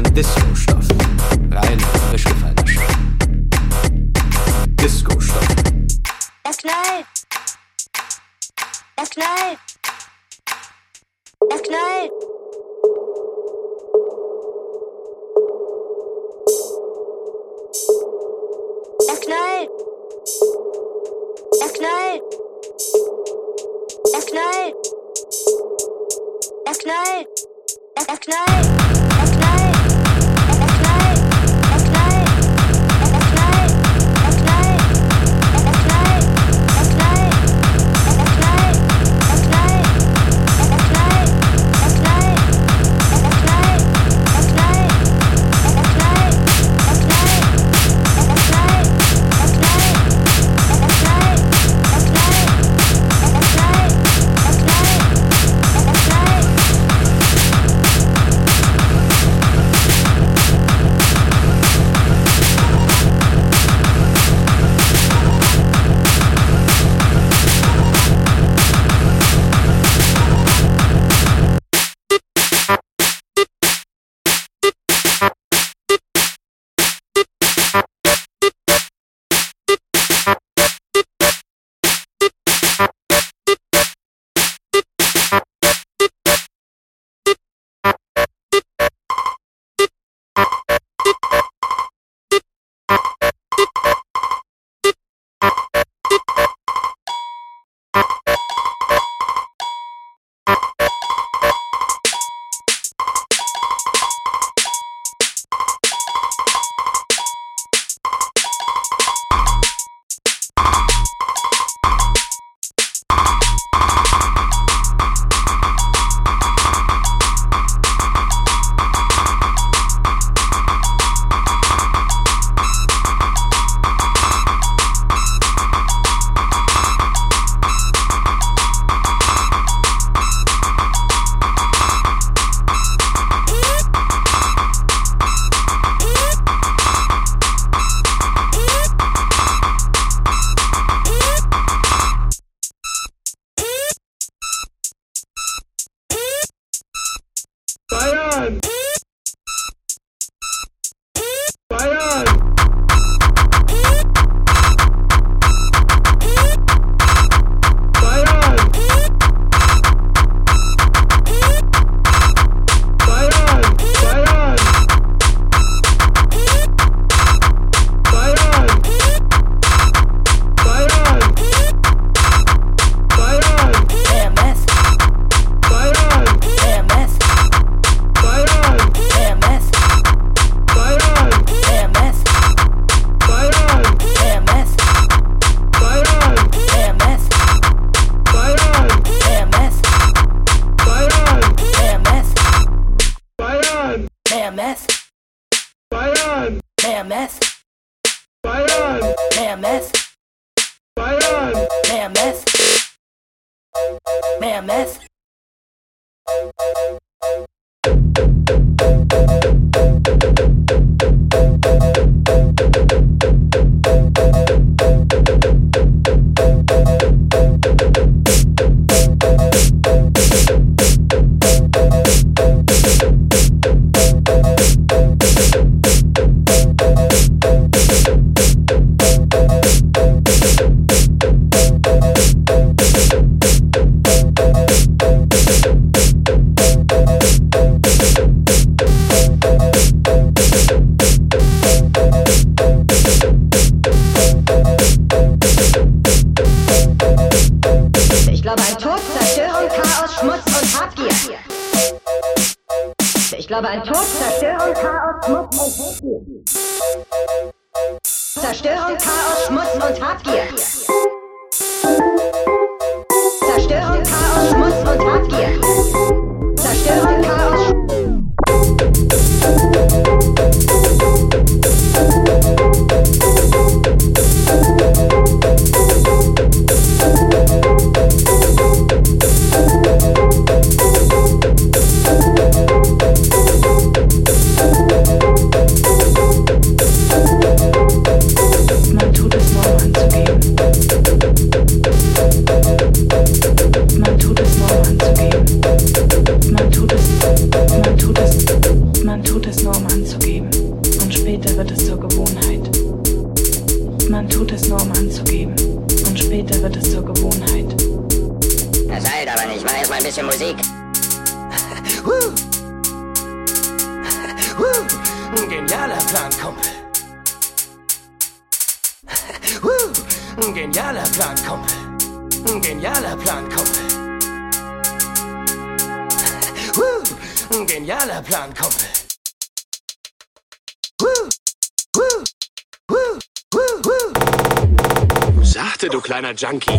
Gentlemen, Disco-Stoff. Rein frisch Stoff. Disco-Stoff. Es knallt. Es knallt. Es knallt. Es knallt. Es knallt. Es knallt. Es knallt. Es knallt. Mammoth. Bayern. Mammoth. Bayern. Mammoth. Bayern. Mammoth. Mammoth. Glaube ein Tod, Zerstörung, Chaos, Schmutz und Habgier. Zerstörung, Chaos, Schmutz und Habgier. Zerstörung, Chaos, Schmutz und Habgier. Zerstörung, Man tut es nur, um anzugeben. Und später wird es zur Gewohnheit. Das eilt aber nicht. Mach erst mal ein bisschen Musik. Woo. Woo. Ein genialer Plan, Kumpel. Woo. Ein genialer Plan, Kumpel. Ein genialer Plan, Kumpel. Woo. Ein genialer Plan, Kumpel. Sachte, du kleiner Junkie.